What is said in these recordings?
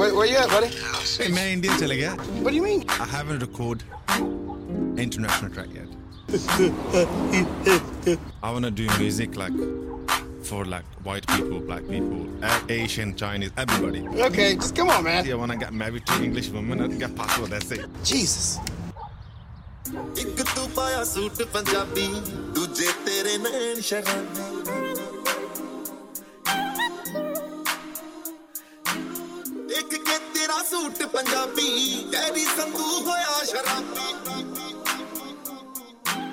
Where, where you at, buddy? Hey, मैं India चले गया What do you mean? I haven't recorded international track yet. I wanna do music like for like white people, black people, A- Asian, Chinese, everybody. Okay, just come on, man. I wanna get married to English woman and get passport. That's it. Jesus. ਇੱਕ ਤੂੰ ਪਾਇਆ suit Punjabi ਦੂਜੇ ਤੇਰੇ ਨੈਣ ਸ਼ਰਾਬੀ suit Punjabi ਤੇਰੀ ਸੰਧੂ ਹੋਇਆ ਸ਼ਰਾਬੀ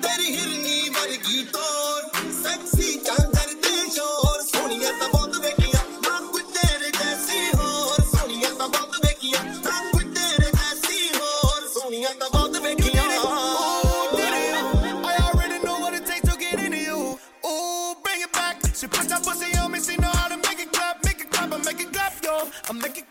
ਤੇਰੀ ਹਿਰਨੀ ਵਰਗੀ ਤੋਰ ਸੈਕਸੀ ਚਾਂਦਰ ਦੇ ਸ਼ੋਰ ਸੋਹਣੀਆਂ ਤਾਂ ਬਹੁਤ ਵੇਖੀਆਂ ਨਾ ਕੋਈ ਤੇਰੇ ਜੈਸੀ ਹੋਰ ਸੋਹਣੀਆਂ ਤਾਂ ਬਹੁਤ ਵੇਖੀਆਂ ਨਾ ਕੋਈ ਤੇਰੇ ਜੈਸੀ ਹੋਰ ਸੋਹਣੀਆਂ ਤਾਂ ਬਹੁਤ ਵੇਖੀਆਂ Ooh, did it. I already know what it takes to get into you. Ooh, bring it back. She put that pussy on me, she know how to make it clap, make it clap, I make it clap, yo. I make it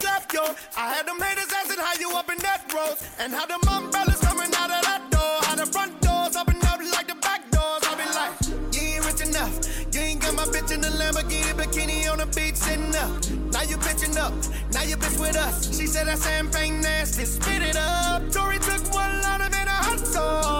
I had them haters asking how you up in that road, and how them umbrellas coming out of that door, how the front doors open up like the back doors. I be like, you ain't rich enough. You ain't got my bitch in the Lamborghini bikini on the beach sitting up. Now you bitching up. Now you bitch with us. She said that champagne nasty. Spit it up. Tory took one line of in a hot song.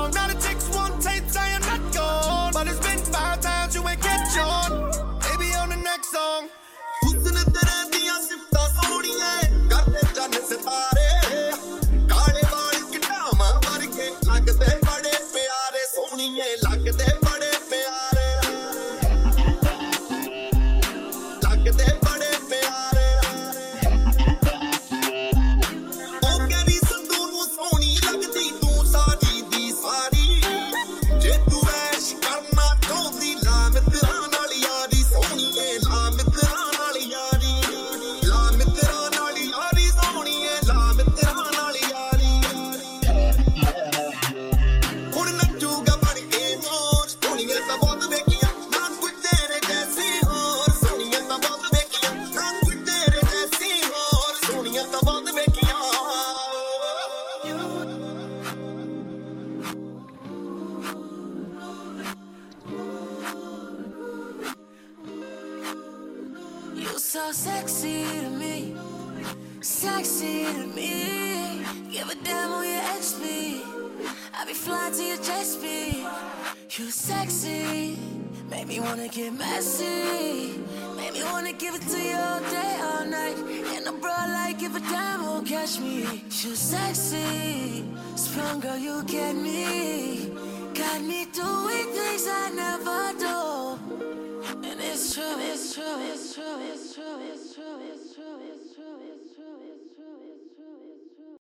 So sexy to me, sexy to me. Give a damn who your ex be. I be flying to your jet speed. You sexy, make me wanna get messy. Make me wanna give it to you all day, all night. And a bro like give a damn who catch me. You sexy, sprung girl, you get me. Got me doing things I never do. And it's true, it's true, it's true, it's true, it's true, it's true, it's true, it's true, it's true, it's true, it's true.